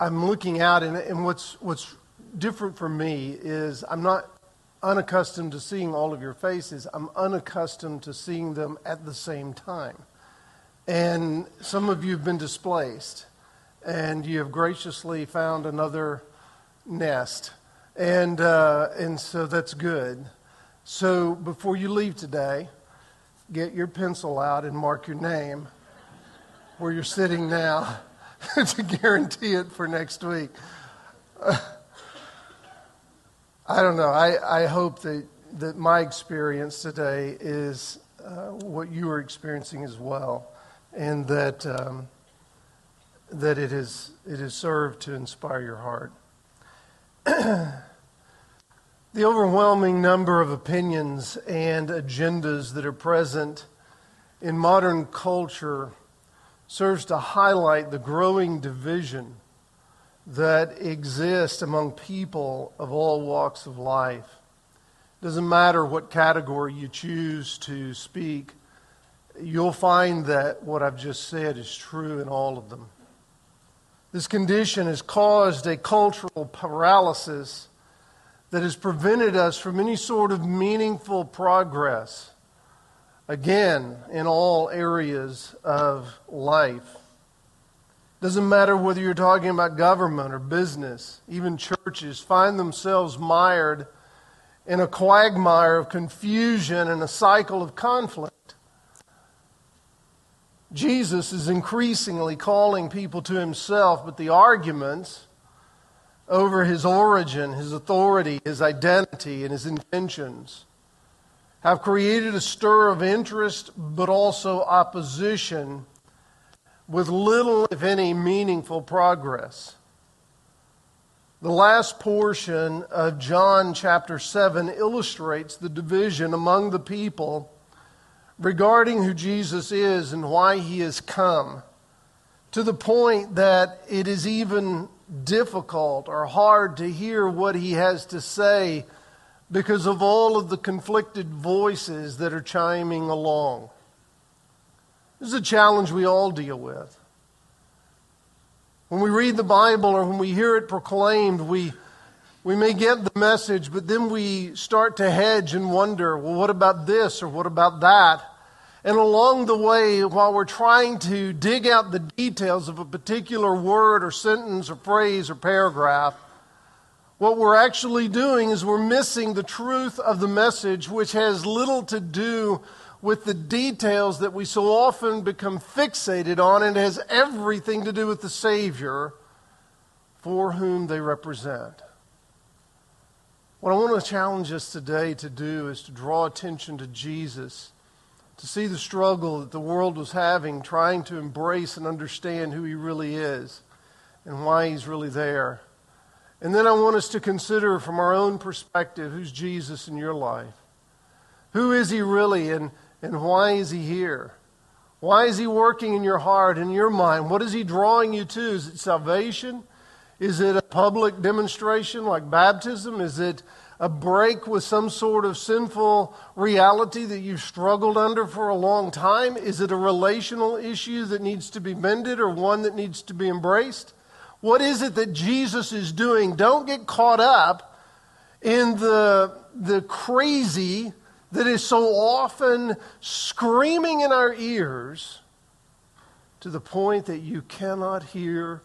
I'm looking out, and, and what's, what's different for me is I'm not unaccustomed to seeing all of your faces. I'm unaccustomed to seeing them at the same time. And some of you have been displaced, and you have graciously found another nest. And, uh, and so that's good. So before you leave today, get your pencil out and mark your name where you're sitting now to guarantee it for next week. Uh, I don't know. I, I hope that, that my experience today is uh, what you are experiencing as well, and that, um, that it, is, it has served to inspire your heart. the overwhelming number of opinions and agendas that are present in modern culture serves to highlight the growing division that exists among people of all walks of life. It doesn't matter what category you choose to speak, you'll find that what I've just said is true in all of them. This condition has caused a cultural paralysis that has prevented us from any sort of meaningful progress, again, in all areas of life. Doesn't matter whether you're talking about government or business, even churches find themselves mired in a quagmire of confusion and a cycle of conflict. Jesus is increasingly calling people to himself, but the arguments over his origin, his authority, his identity, and his intentions have created a stir of interest, but also opposition with little, if any, meaningful progress. The last portion of John chapter 7 illustrates the division among the people regarding who Jesus is and why he has come, to the point that it is even difficult or hard to hear what he has to say because of all of the conflicted voices that are chiming along. This is a challenge we all deal with. When we read the Bible or when we hear it proclaimed, we, we may get the message, but then we start to hedge and wonder, well, what about this or what about that? And along the way, while we're trying to dig out the details of a particular word or sentence or phrase or paragraph, what we're actually doing is we're missing the truth of the message, which has little to do with the details that we so often become fixated on and has everything to do with the Savior for whom they represent. What I want to challenge us today to do is to draw attention to Jesus, to see the struggle that the world was having trying to embrace and understand who He really is and why He's really there. And then I want us to consider from our own perspective who's Jesus in your life? Who is He really? And and why is he here? Why is he working in your heart and your mind? What is he drawing you to? Is it salvation? Is it a public demonstration like baptism? Is it a break with some sort of sinful reality that you've struggled under for a long time? Is it a relational issue that needs to be mended or one that needs to be embraced? What is it that Jesus is doing? Don't get caught up in the, the crazy that is so often screaming in our ears to the point that you cannot hear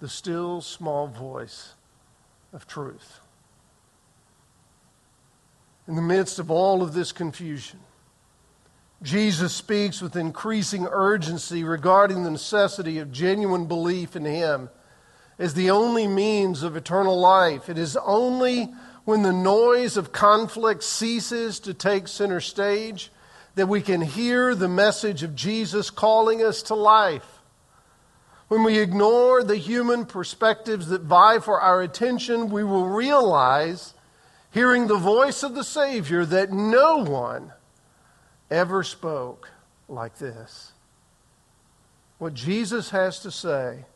the still small voice of truth. In the midst of all of this confusion, Jesus speaks with increasing urgency regarding the necessity of genuine belief in Him as the only means of eternal life. It is only when the noise of conflict ceases to take center stage, that we can hear the message of Jesus calling us to life. When we ignore the human perspectives that vie for our attention, we will realize, hearing the voice of the Savior, that no one ever spoke like this. What Jesus has to say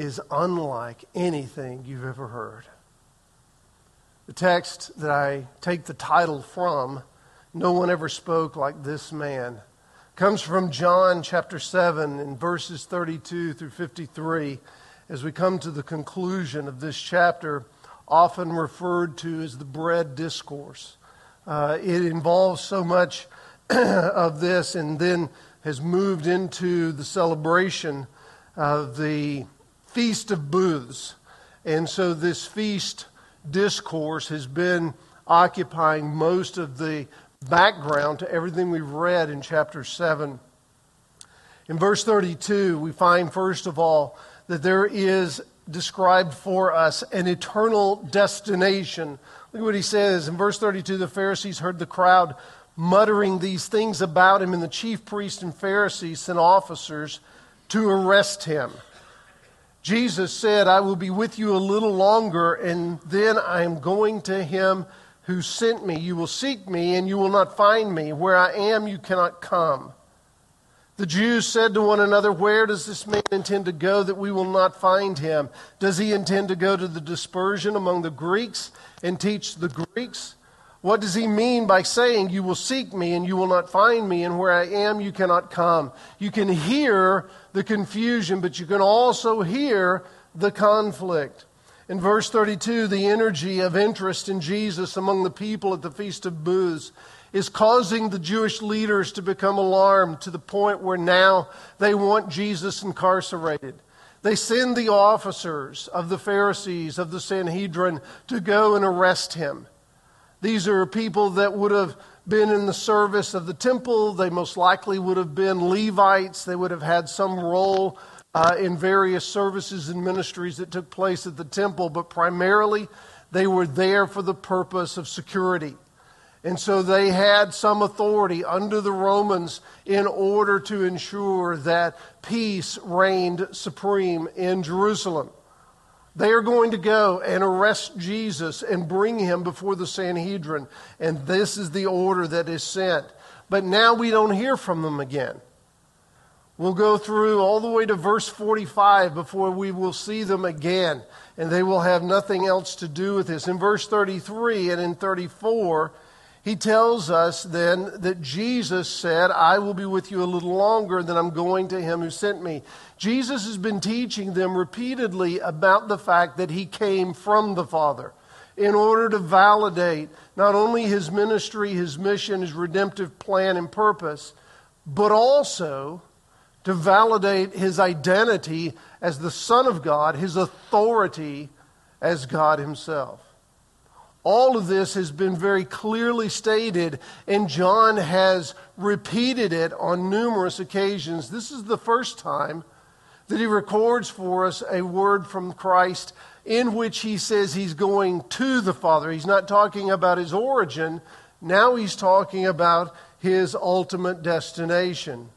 is unlike anything you've ever heard. The text that I take the title from, No One Ever Spoke Like This Man, comes from John chapter 7 in verses 32 through 53. as we come to the conclusion of this chapter, often referred to as the bread discourse. Uh, it involves so much of this and then has moved into the celebration of the Feast of Booths. And so this feast discourse has been occupying most of the background to everything we've read in chapter 7. In verse 32, we find, first of all, that there is described for us an eternal destination. Look at what he says. In verse 32, the Pharisees heard the crowd muttering these things about him, and the chief priests and Pharisees sent officers to arrest him. Jesus said, I will be with you a little longer, and then I am going to him who sent me. You will seek me, and you will not find me. Where I am, you cannot come. The Jews said to one another, Where does this man intend to go that we will not find him? Does he intend to go to the dispersion among the Greeks and teach the Greeks? What does he mean by saying, You will seek me and you will not find me, and where I am you cannot come? You can hear the confusion, but you can also hear the conflict. In verse 32, the energy of interest in Jesus among the people at the Feast of Booths is causing the Jewish leaders to become alarmed to the point where now they want Jesus incarcerated. They send the officers of the Pharisees, of the Sanhedrin, to go and arrest him. These are people that would have been in the service of the temple. They most likely would have been Levites. They would have had some role uh, in various services and ministries that took place at the temple, but primarily they were there for the purpose of security. And so they had some authority under the Romans in order to ensure that peace reigned supreme in Jerusalem. They are going to go and arrest Jesus and bring him before the Sanhedrin. And this is the order that is sent. But now we don't hear from them again. We'll go through all the way to verse 45 before we will see them again. And they will have nothing else to do with this. In verse 33 and in 34, he tells us then that Jesus said, I will be with you a little longer than I'm going to him who sent me. Jesus has been teaching them repeatedly about the fact that he came from the Father in order to validate not only his ministry, his mission, his redemptive plan and purpose, but also to validate his identity as the Son of God, his authority as God himself. All of this has been very clearly stated, and John has repeated it on numerous occasions. This is the first time that he records for us a word from Christ in which he says he's going to the Father. He's not talking about his origin, now he's talking about his ultimate destination.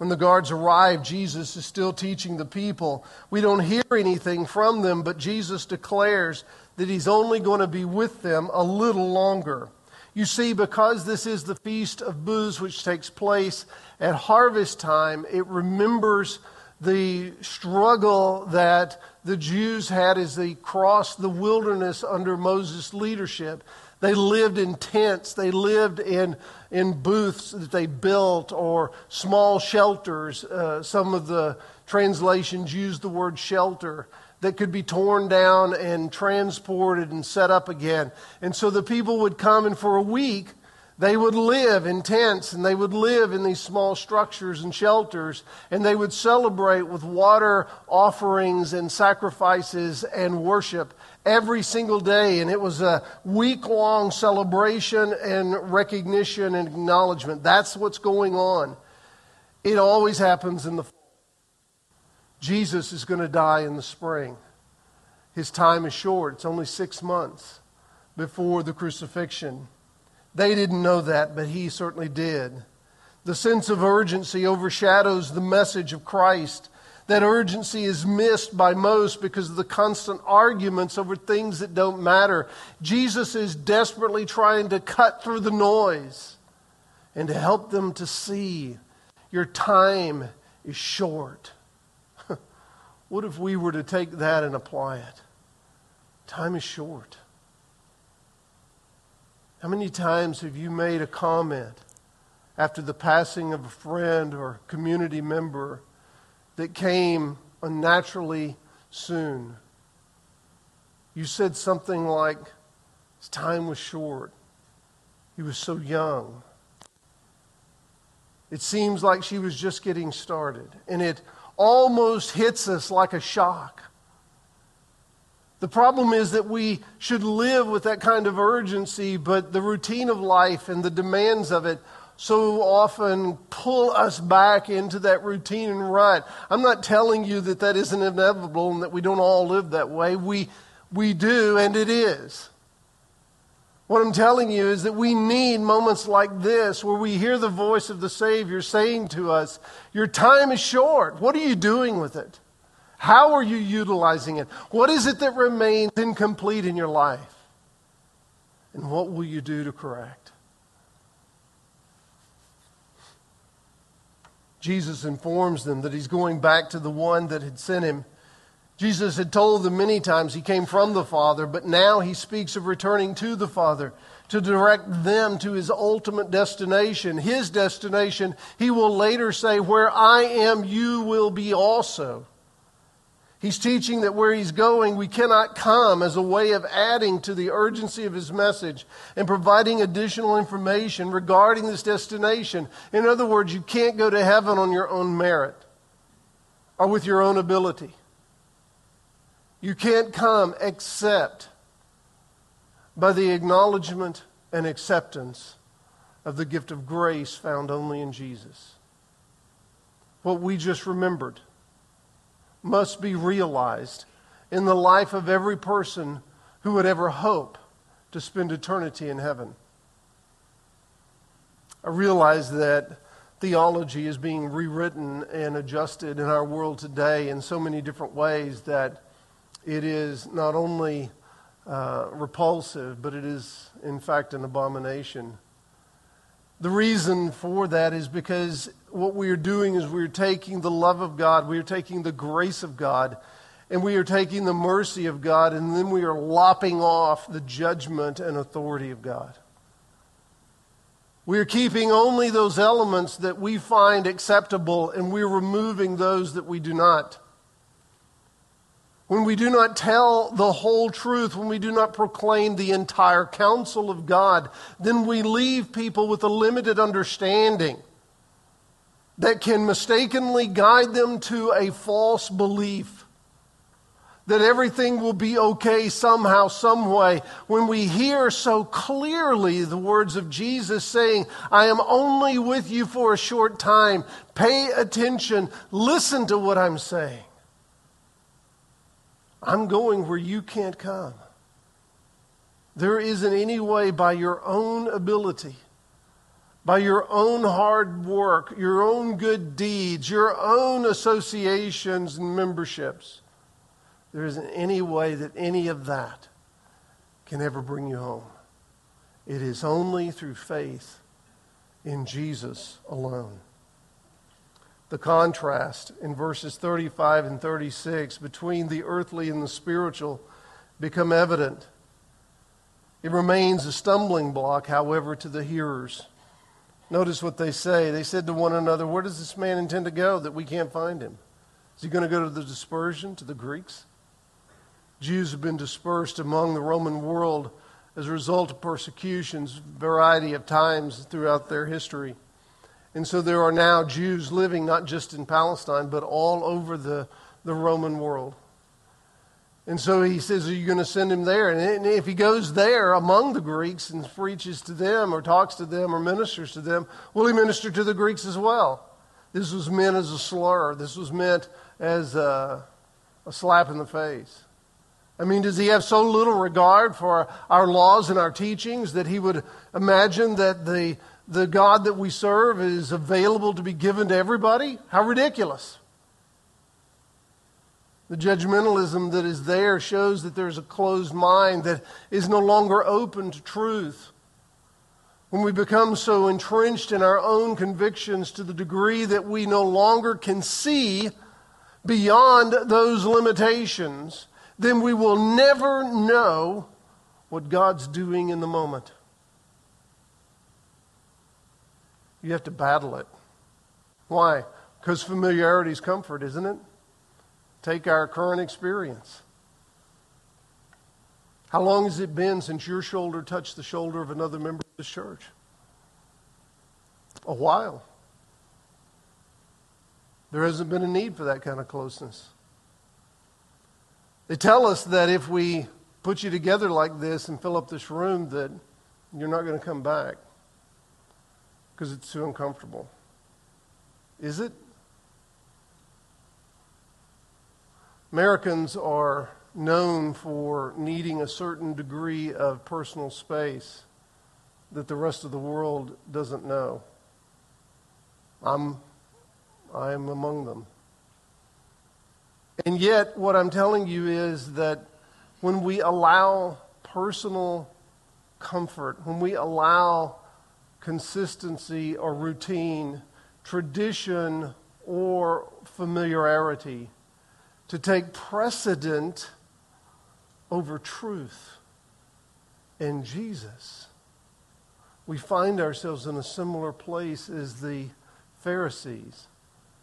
When the guards arrive, Jesus is still teaching the people. We don't hear anything from them, but Jesus declares that he's only going to be with them a little longer. You see, because this is the Feast of Booths, which takes place at harvest time, it remembers the struggle that the Jews had as they crossed the wilderness under Moses' leadership. They lived in tents, they lived in, in booths that they built or small shelters. Uh, some of the translations use the word shelter that could be torn down and transported and set up again. And so the people would come, and for a week, they would live in tents and they would live in these small structures and shelters, and they would celebrate with water offerings and sacrifices and worship every single day. And it was a week long celebration and recognition and acknowledgement. That's what's going on. It always happens in the fall. Jesus is going to die in the spring. His time is short, it's only six months before the crucifixion. They didn't know that, but he certainly did. The sense of urgency overshadows the message of Christ. That urgency is missed by most because of the constant arguments over things that don't matter. Jesus is desperately trying to cut through the noise and to help them to see your time is short. What if we were to take that and apply it? Time is short. How many times have you made a comment after the passing of a friend or community member that came unnaturally soon. You said something like, his time was short. He was so young. It seems like she was just getting started, and it almost hits us like a shock. The problem is that we should live with that kind of urgency, but the routine of life and the demands of it so often pull us back into that routine and rut. I'm not telling you that that isn't inevitable and that we don't all live that way. We, we do, and it is. What I'm telling you is that we need moments like this where we hear the voice of the Savior saying to us, Your time is short. What are you doing with it? How are you utilizing it? What is it that remains incomplete in your life? And what will you do to correct? Jesus informs them that he's going back to the one that had sent him Jesus had told them many times he came from the Father, but now he speaks of returning to the Father to direct them to his ultimate destination. His destination, he will later say, Where I am, you will be also. He's teaching that where he's going, we cannot come as a way of adding to the urgency of his message and providing additional information regarding this destination. In other words, you can't go to heaven on your own merit or with your own ability. You can't come except by the acknowledgement and acceptance of the gift of grace found only in Jesus. What we just remembered must be realized in the life of every person who would ever hope to spend eternity in heaven. I realize that theology is being rewritten and adjusted in our world today in so many different ways that it is not only uh, repulsive, but it is, in fact, an abomination. The reason for that is because what we are doing is we are taking the love of God, we are taking the grace of God, and we are taking the mercy of God, and then we are lopping off the judgment and authority of God. We are keeping only those elements that we find acceptable, and we're removing those that we do not when we do not tell the whole truth, when we do not proclaim the entire counsel of God, then we leave people with a limited understanding that can mistakenly guide them to a false belief that everything will be okay somehow, some way. When we hear so clearly the words of Jesus saying, I am only with you for a short time, pay attention, listen to what I'm saying. I'm going where you can't come. There isn't any way by your own ability, by your own hard work, your own good deeds, your own associations and memberships, there isn't any way that any of that can ever bring you home. It is only through faith in Jesus alone the contrast in verses 35 and 36 between the earthly and the spiritual become evident. It remains a stumbling block, however, to the hearers. Notice what they say. They said to one another, Where does this man intend to go that we can't find him? Is he going to go to the dispersion, to the Greeks? Jews have been dispersed among the Roman world as a result of persecutions, variety of times throughout their history. And so there are now Jews living not just in Palestine, but all over the, the Roman world. And so he says, Are you going to send him there? And if he goes there among the Greeks and preaches to them or talks to them or ministers to them, will he minister to the Greeks as well? This was meant as a slur. This was meant as a, a slap in the face. I mean, does he have so little regard for our laws and our teachings that he would imagine that the the God that we serve is available to be given to everybody? How ridiculous. The judgmentalism that is there shows that there's a closed mind that is no longer open to truth. When we become so entrenched in our own convictions to the degree that we no longer can see beyond those limitations, then we will never know what God's doing in the moment. You have to battle it. Why? Because familiarity is comfort, isn't it? Take our current experience. How long has it been since your shoulder touched the shoulder of another member of this church? A while. There hasn't been a need for that kind of closeness. They tell us that if we put you together like this and fill up this room, that you're not going to come back because it's too uncomfortable. Is it? Americans are known for needing a certain degree of personal space that the rest of the world doesn't know. I'm, I am among them. And yet, what I'm telling you is that when we allow personal comfort, when we allow consistency or routine, tradition or familiarity to take precedent over truth and Jesus, we find ourselves in a similar place as the Pharisees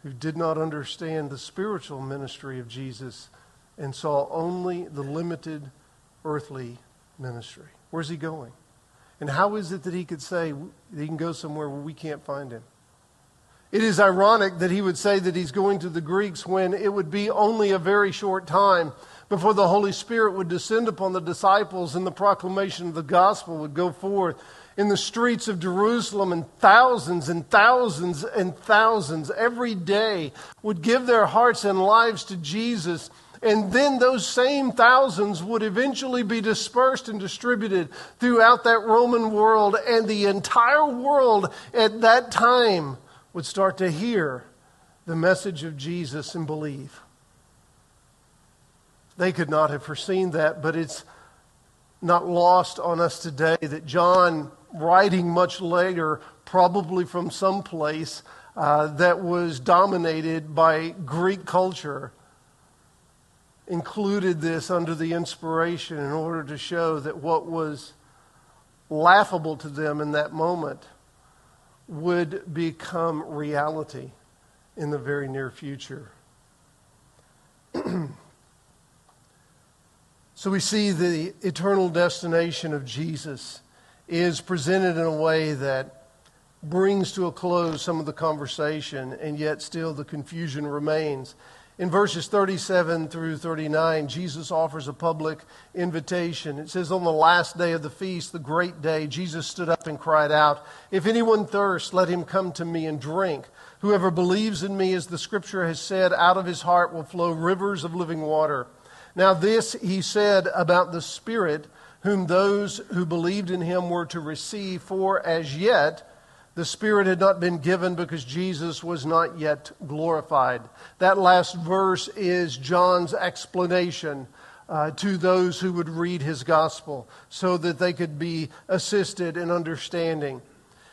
who did not understand the spiritual ministry of Jesus and saw only the limited earthly ministry. Where's he going? And how is it that he could say he can go somewhere where we can't find him? It is ironic that he would say that he's going to the Greeks when it would be only a very short time before the Holy Spirit would descend upon the disciples and the proclamation of the gospel would go forth in the streets of Jerusalem, and thousands and thousands and thousands every day would give their hearts and lives to Jesus. And then those same thousands would eventually be dispersed and distributed throughout that Roman world, and the entire world at that time would start to hear the message of Jesus and believe. They could not have foreseen that, but it's not lost on us today that John, writing much later, probably from some place uh, that was dominated by Greek culture, included this under the inspiration in order to show that what was laughable to them in that moment would become reality in the very near future. So we see the eternal destination of Jesus is presented in a way that brings to a close some of the conversation, and yet still the confusion remains. In verses 37 through 39, Jesus offers a public invitation. It says, On the last day of the feast, the great day, Jesus stood up and cried out, If anyone thirsts, let him come to me and drink. Whoever believes in me, as the scripture has said, out of his heart will flow rivers of living water. Now, this he said about the Spirit, whom those who believed in him were to receive, for as yet the Spirit had not been given because Jesus was not yet glorified. That last verse is John's explanation. Uh, to those who would read his gospel so that they could be assisted in understanding.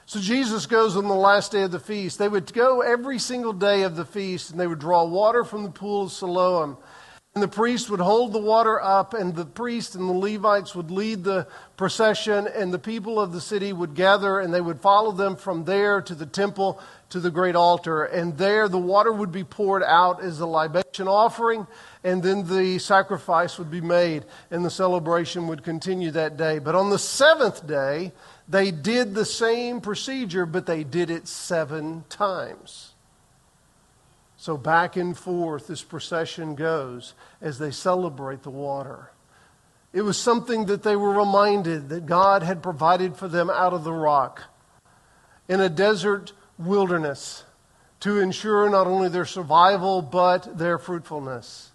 So Jesus goes on the last day of the feast. They would go every single day of the feast and they would draw water from the pool of Siloam. And the priest would hold the water up, and the priest and the Levites would lead the procession, and the people of the city would gather, and they would follow them from there to the temple to the great altar. And there the water would be poured out as a libation offering, and then the sacrifice would be made, and the celebration would continue that day. But on the seventh day, they did the same procedure, but they did it seven times. So back and forth this procession goes as they celebrate the water. It was something that they were reminded that God had provided for them out of the rock in a desert wilderness to ensure not only their survival but their fruitfulness.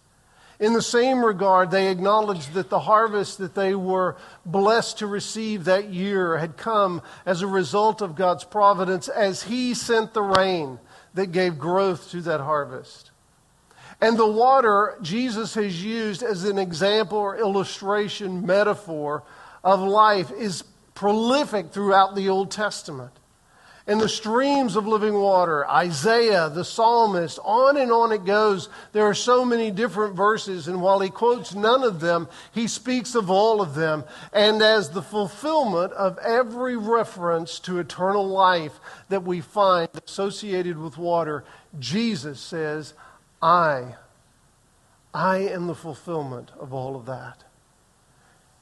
In the same regard, they acknowledged that the harvest that they were blessed to receive that year had come as a result of God's providence as He sent the rain that gave growth to that harvest. And the water Jesus has used as an example or illustration, metaphor of life is prolific throughout the Old Testament and the streams of living water, Isaiah, the psalmist, on and on it goes. There are so many different verses, and while he quotes none of them, he speaks of all of them. And as the fulfillment of every reference to eternal life that we find associated with water, Jesus says, I, I am the fulfillment of all of that.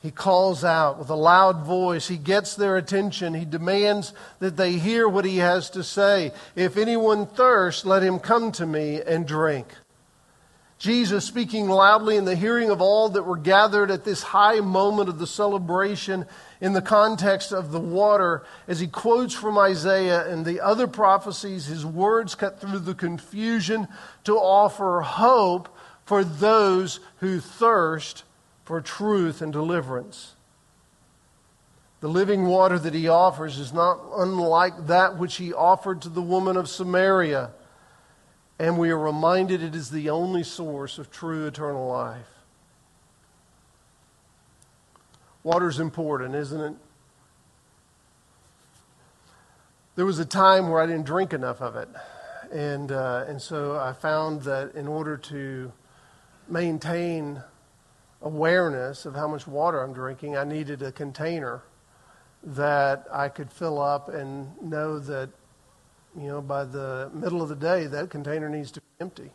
He calls out with a loud voice. He gets their attention. He demands that they hear what he has to say. If anyone thirsts, let him come to me and drink. Jesus speaking loudly in the hearing of all that were gathered at this high moment of the celebration in the context of the water, as he quotes from Isaiah and the other prophecies, his words cut through the confusion to offer hope for those who thirst for truth and deliverance. The living water that he offers is not unlike that which he offered to the woman of Samaria and we are reminded it is the only source of true eternal life. Water's important, isn't it? There was a time where I didn't drink enough of it. And, uh, and so I found that in order to maintain awareness of how much water I'm drinking, I needed a container that I could fill up and know that you know, by the middle of the day, that container needs to be empty.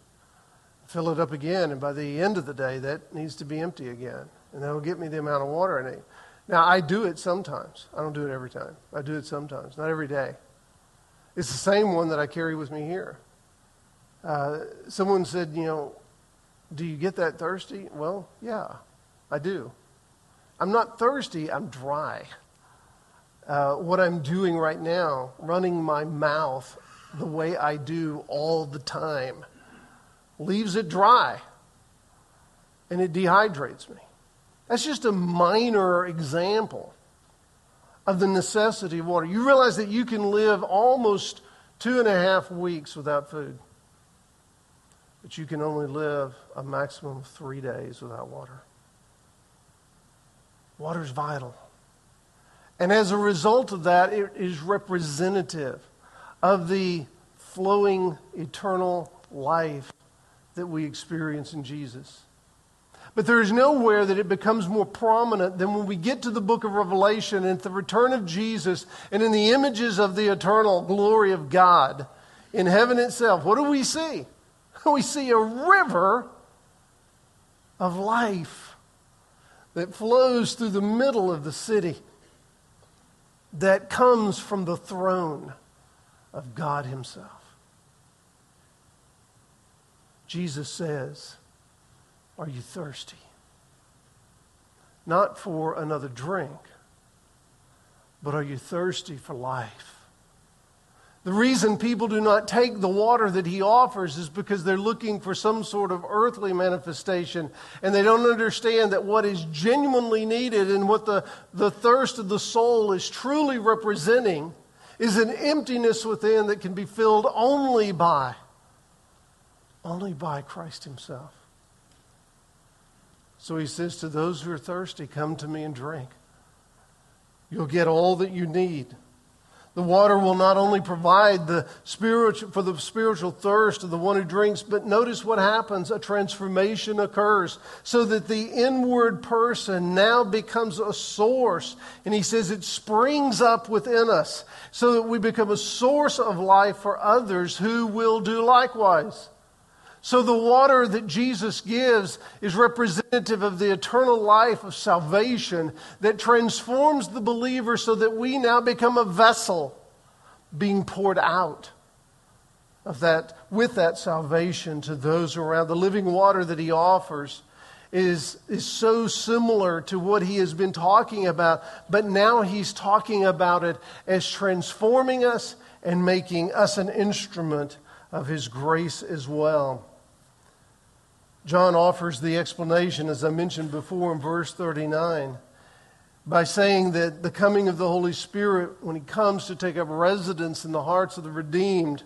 Fill it up again, and by the end of the day, that needs to be empty again. And that'll get me the amount of water I need. Now, I do it sometimes. I don't do it every time. I do it sometimes, not every day. It's the same one that I carry with me here. Uh, someone said, you know, do you get that thirsty? Well, yeah, I do. I'm not thirsty, I'm dry uh, what I'm doing right now, running my mouth the way I do all the time, leaves it dry and it dehydrates me. That's just a minor example of the necessity of water. You realize that you can live almost two and a half weeks without food, but you can only live a maximum of three days without water. Water is vital. And as a result of that, it is representative of the flowing eternal life that we experience in Jesus. But there is nowhere that it becomes more prominent than when we get to the book of Revelation and the return of Jesus and in the images of the eternal glory of God in heaven itself. What do we see? We see a river of life that flows through the middle of the city that comes from the throne of God Himself. Jesus says, Are you thirsty? Not for another drink, but are you thirsty for life? The reason people do not take the water that he offers is because they're looking for some sort of earthly manifestation and they don't understand that what is genuinely needed and what the, the thirst of the soul is truly representing is an emptiness within that can be filled only by only by Christ himself. So he says to those who are thirsty, come to me and drink. You'll get all that you need. The water will not only provide the spiritual, for the spiritual thirst of the one who drinks, but notice what happens. A transformation occurs so that the inward person now becomes a source. And he says it springs up within us so that we become a source of life for others who will do likewise. So the water that Jesus gives is representative of the eternal life of salvation that transforms the believer so that we now become a vessel being poured out of that with that salvation to those around. The living water that he offers is, is so similar to what he has been talking about, but now he's talking about it as transforming us and making us an instrument of his grace as well. John offers the explanation, as I mentioned before in verse 39, by saying that the coming of the Holy Spirit, when He comes to take up residence in the hearts of the redeemed,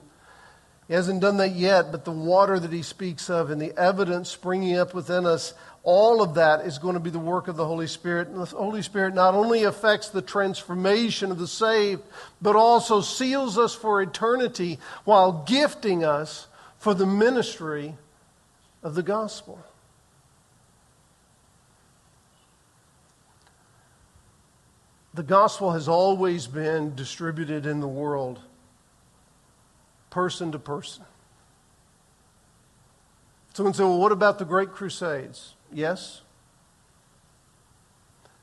He hasn't done that yet, but the water that He speaks of and the evidence springing up within us, all of that is going to be the work of the Holy Spirit. And the Holy Spirit not only affects the transformation of the saved, but also seals us for eternity while gifting us for the ministry of the gospel. The gospel has always been distributed in the world, person to person. Someone said, well, what about the Great Crusades? Yes.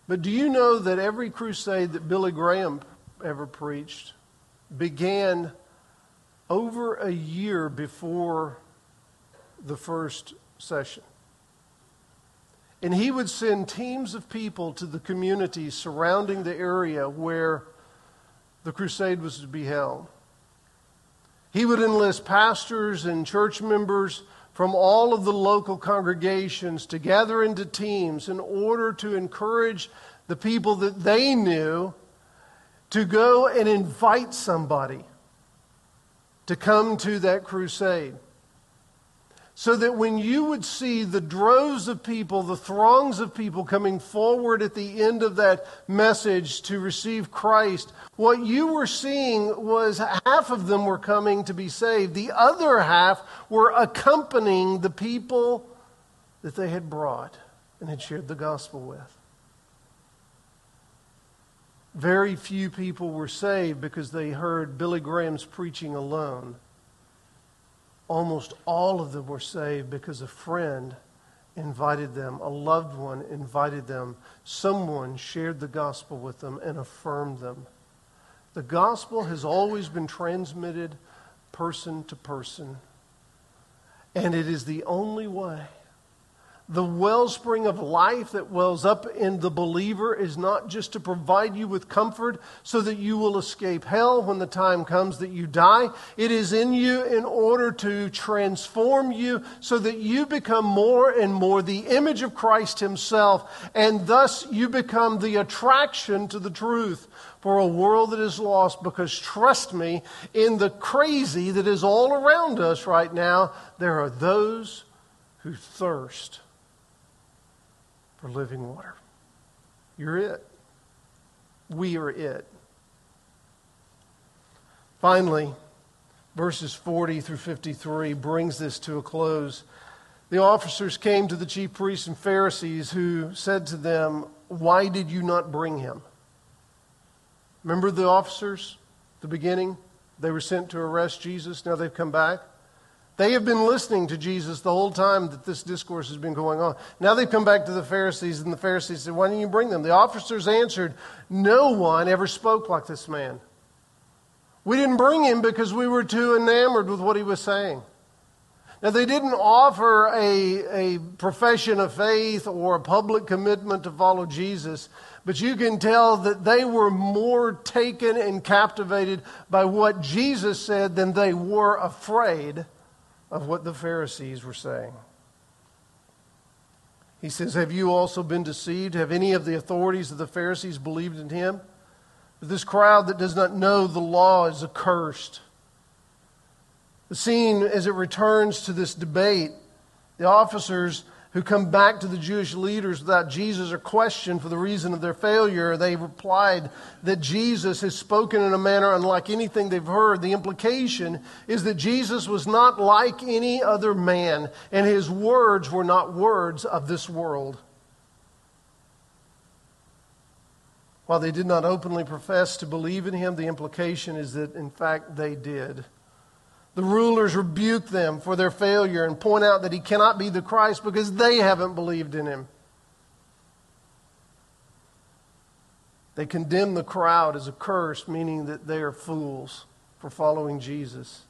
But do you know that every crusade that Billy Graham ever preached began over a year before the first session? And he would send teams of people to the communities surrounding the area where the crusade was to be held. He would enlist pastors and church members from all of the local congregations to gather into teams in order to encourage the people that they knew to go and invite somebody to come to that crusade so that when you would see the droves of people, the throngs of people coming forward at the end of that message to receive Christ, what you were seeing was half of them were coming to be saved. The other half were accompanying the people that they had brought and had shared the gospel with. Very few people were saved because they heard Billy Graham's preaching alone almost all of them were saved because a friend invited them, a loved one invited them, someone shared the gospel with them and affirmed them. The gospel has always been transmitted person to person, and it is the only way the wellspring of life that wells up in the believer is not just to provide you with comfort so that you will escape hell when the time comes that you die. It is in you in order to transform you so that you become more and more the image of Christ Himself, and thus you become the attraction to the truth for a world that is lost. Because trust me, in the crazy that is all around us right now, there are those who thirst for living water. You're it. We are it. Finally, verses 40 through 53 brings this to a close. The officers came to the chief priests and Pharisees who said to them, Why did you not bring him? Remember the officers, the beginning? They were sent to arrest Jesus. Now they've come back. They have been listening to Jesus the whole time that this discourse has been going on. Now they come back to the Pharisees, and the Pharisees said, Why didn't you bring them? The officers answered, No one ever spoke like this man. We didn't bring him because we were too enamored with what he was saying. Now, they didn't offer a, a profession of faith or a public commitment to follow Jesus, but you can tell that they were more taken and captivated by what Jesus said than they were afraid of what the Pharisees were saying. He says, Have you also been deceived? Have any of the authorities of the Pharisees believed in him? But this crowd that does not know the law is accursed. The scene as it returns to this debate, the officers who come back to the Jewish leaders without Jesus are questioned for the reason of their failure. They replied that Jesus has spoken in a manner unlike anything they've heard. The implication is that Jesus was not like any other man, and his words were not words of this world. While they did not openly profess to believe in him, the implication is that, in fact, they did. The rulers rebuke them for their failure and point out that he cannot be the Christ because they haven't believed in him. They condemn the crowd as a curse, meaning that they are fools for following Jesus.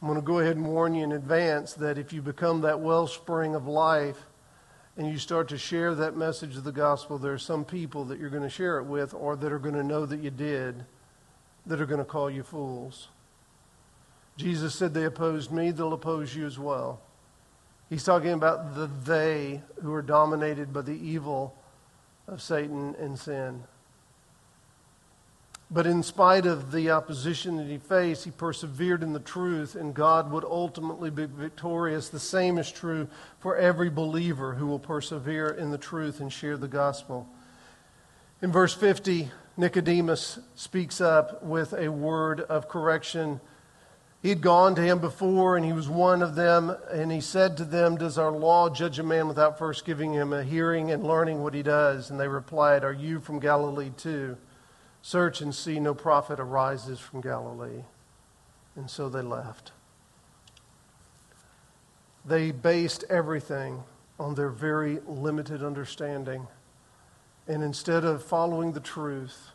I'm going to go ahead and warn you in advance that if you become that wellspring of life and you start to share that message of the gospel, there are some people that you're going to share it with or that are going to know that you did that are going to call you fools. Jesus said, They opposed me, they'll oppose you as well. He's talking about the they who are dominated by the evil of Satan and sin. But in spite of the opposition that he faced, he persevered in the truth, and God would ultimately be victorious. The same is true for every believer who will persevere in the truth and share the gospel. In verse 50, Nicodemus speaks up with a word of correction. He'd gone to him before, and he was one of them, and he said to them, Does our law judge a man without first giving him a hearing and learning what he does? And they replied, Are you from Galilee too? Search and see, no prophet arises from Galilee. And so they left. they based everything on their very limited understanding. And instead of following the truth,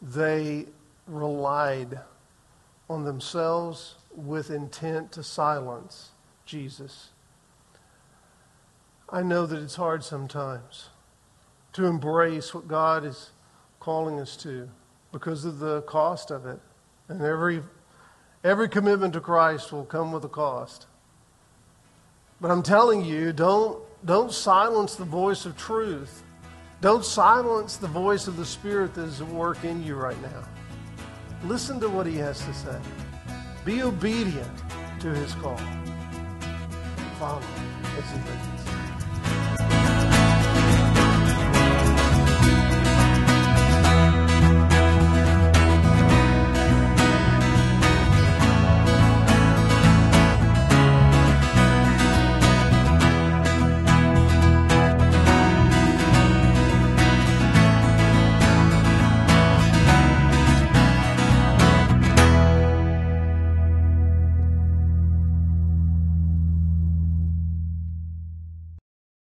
they relied on themselves with intent to silence Jesus. I know that it's hard sometimes to embrace what God is calling us to because of the cost of it. And every, every commitment to Christ will come with a cost. But I'm telling you, don't, don't silence the voice of truth. Don't silence the voice of the Spirit that is at work in you right now. Listen to what He has to say. Be obedient to His call. Follow as He leads.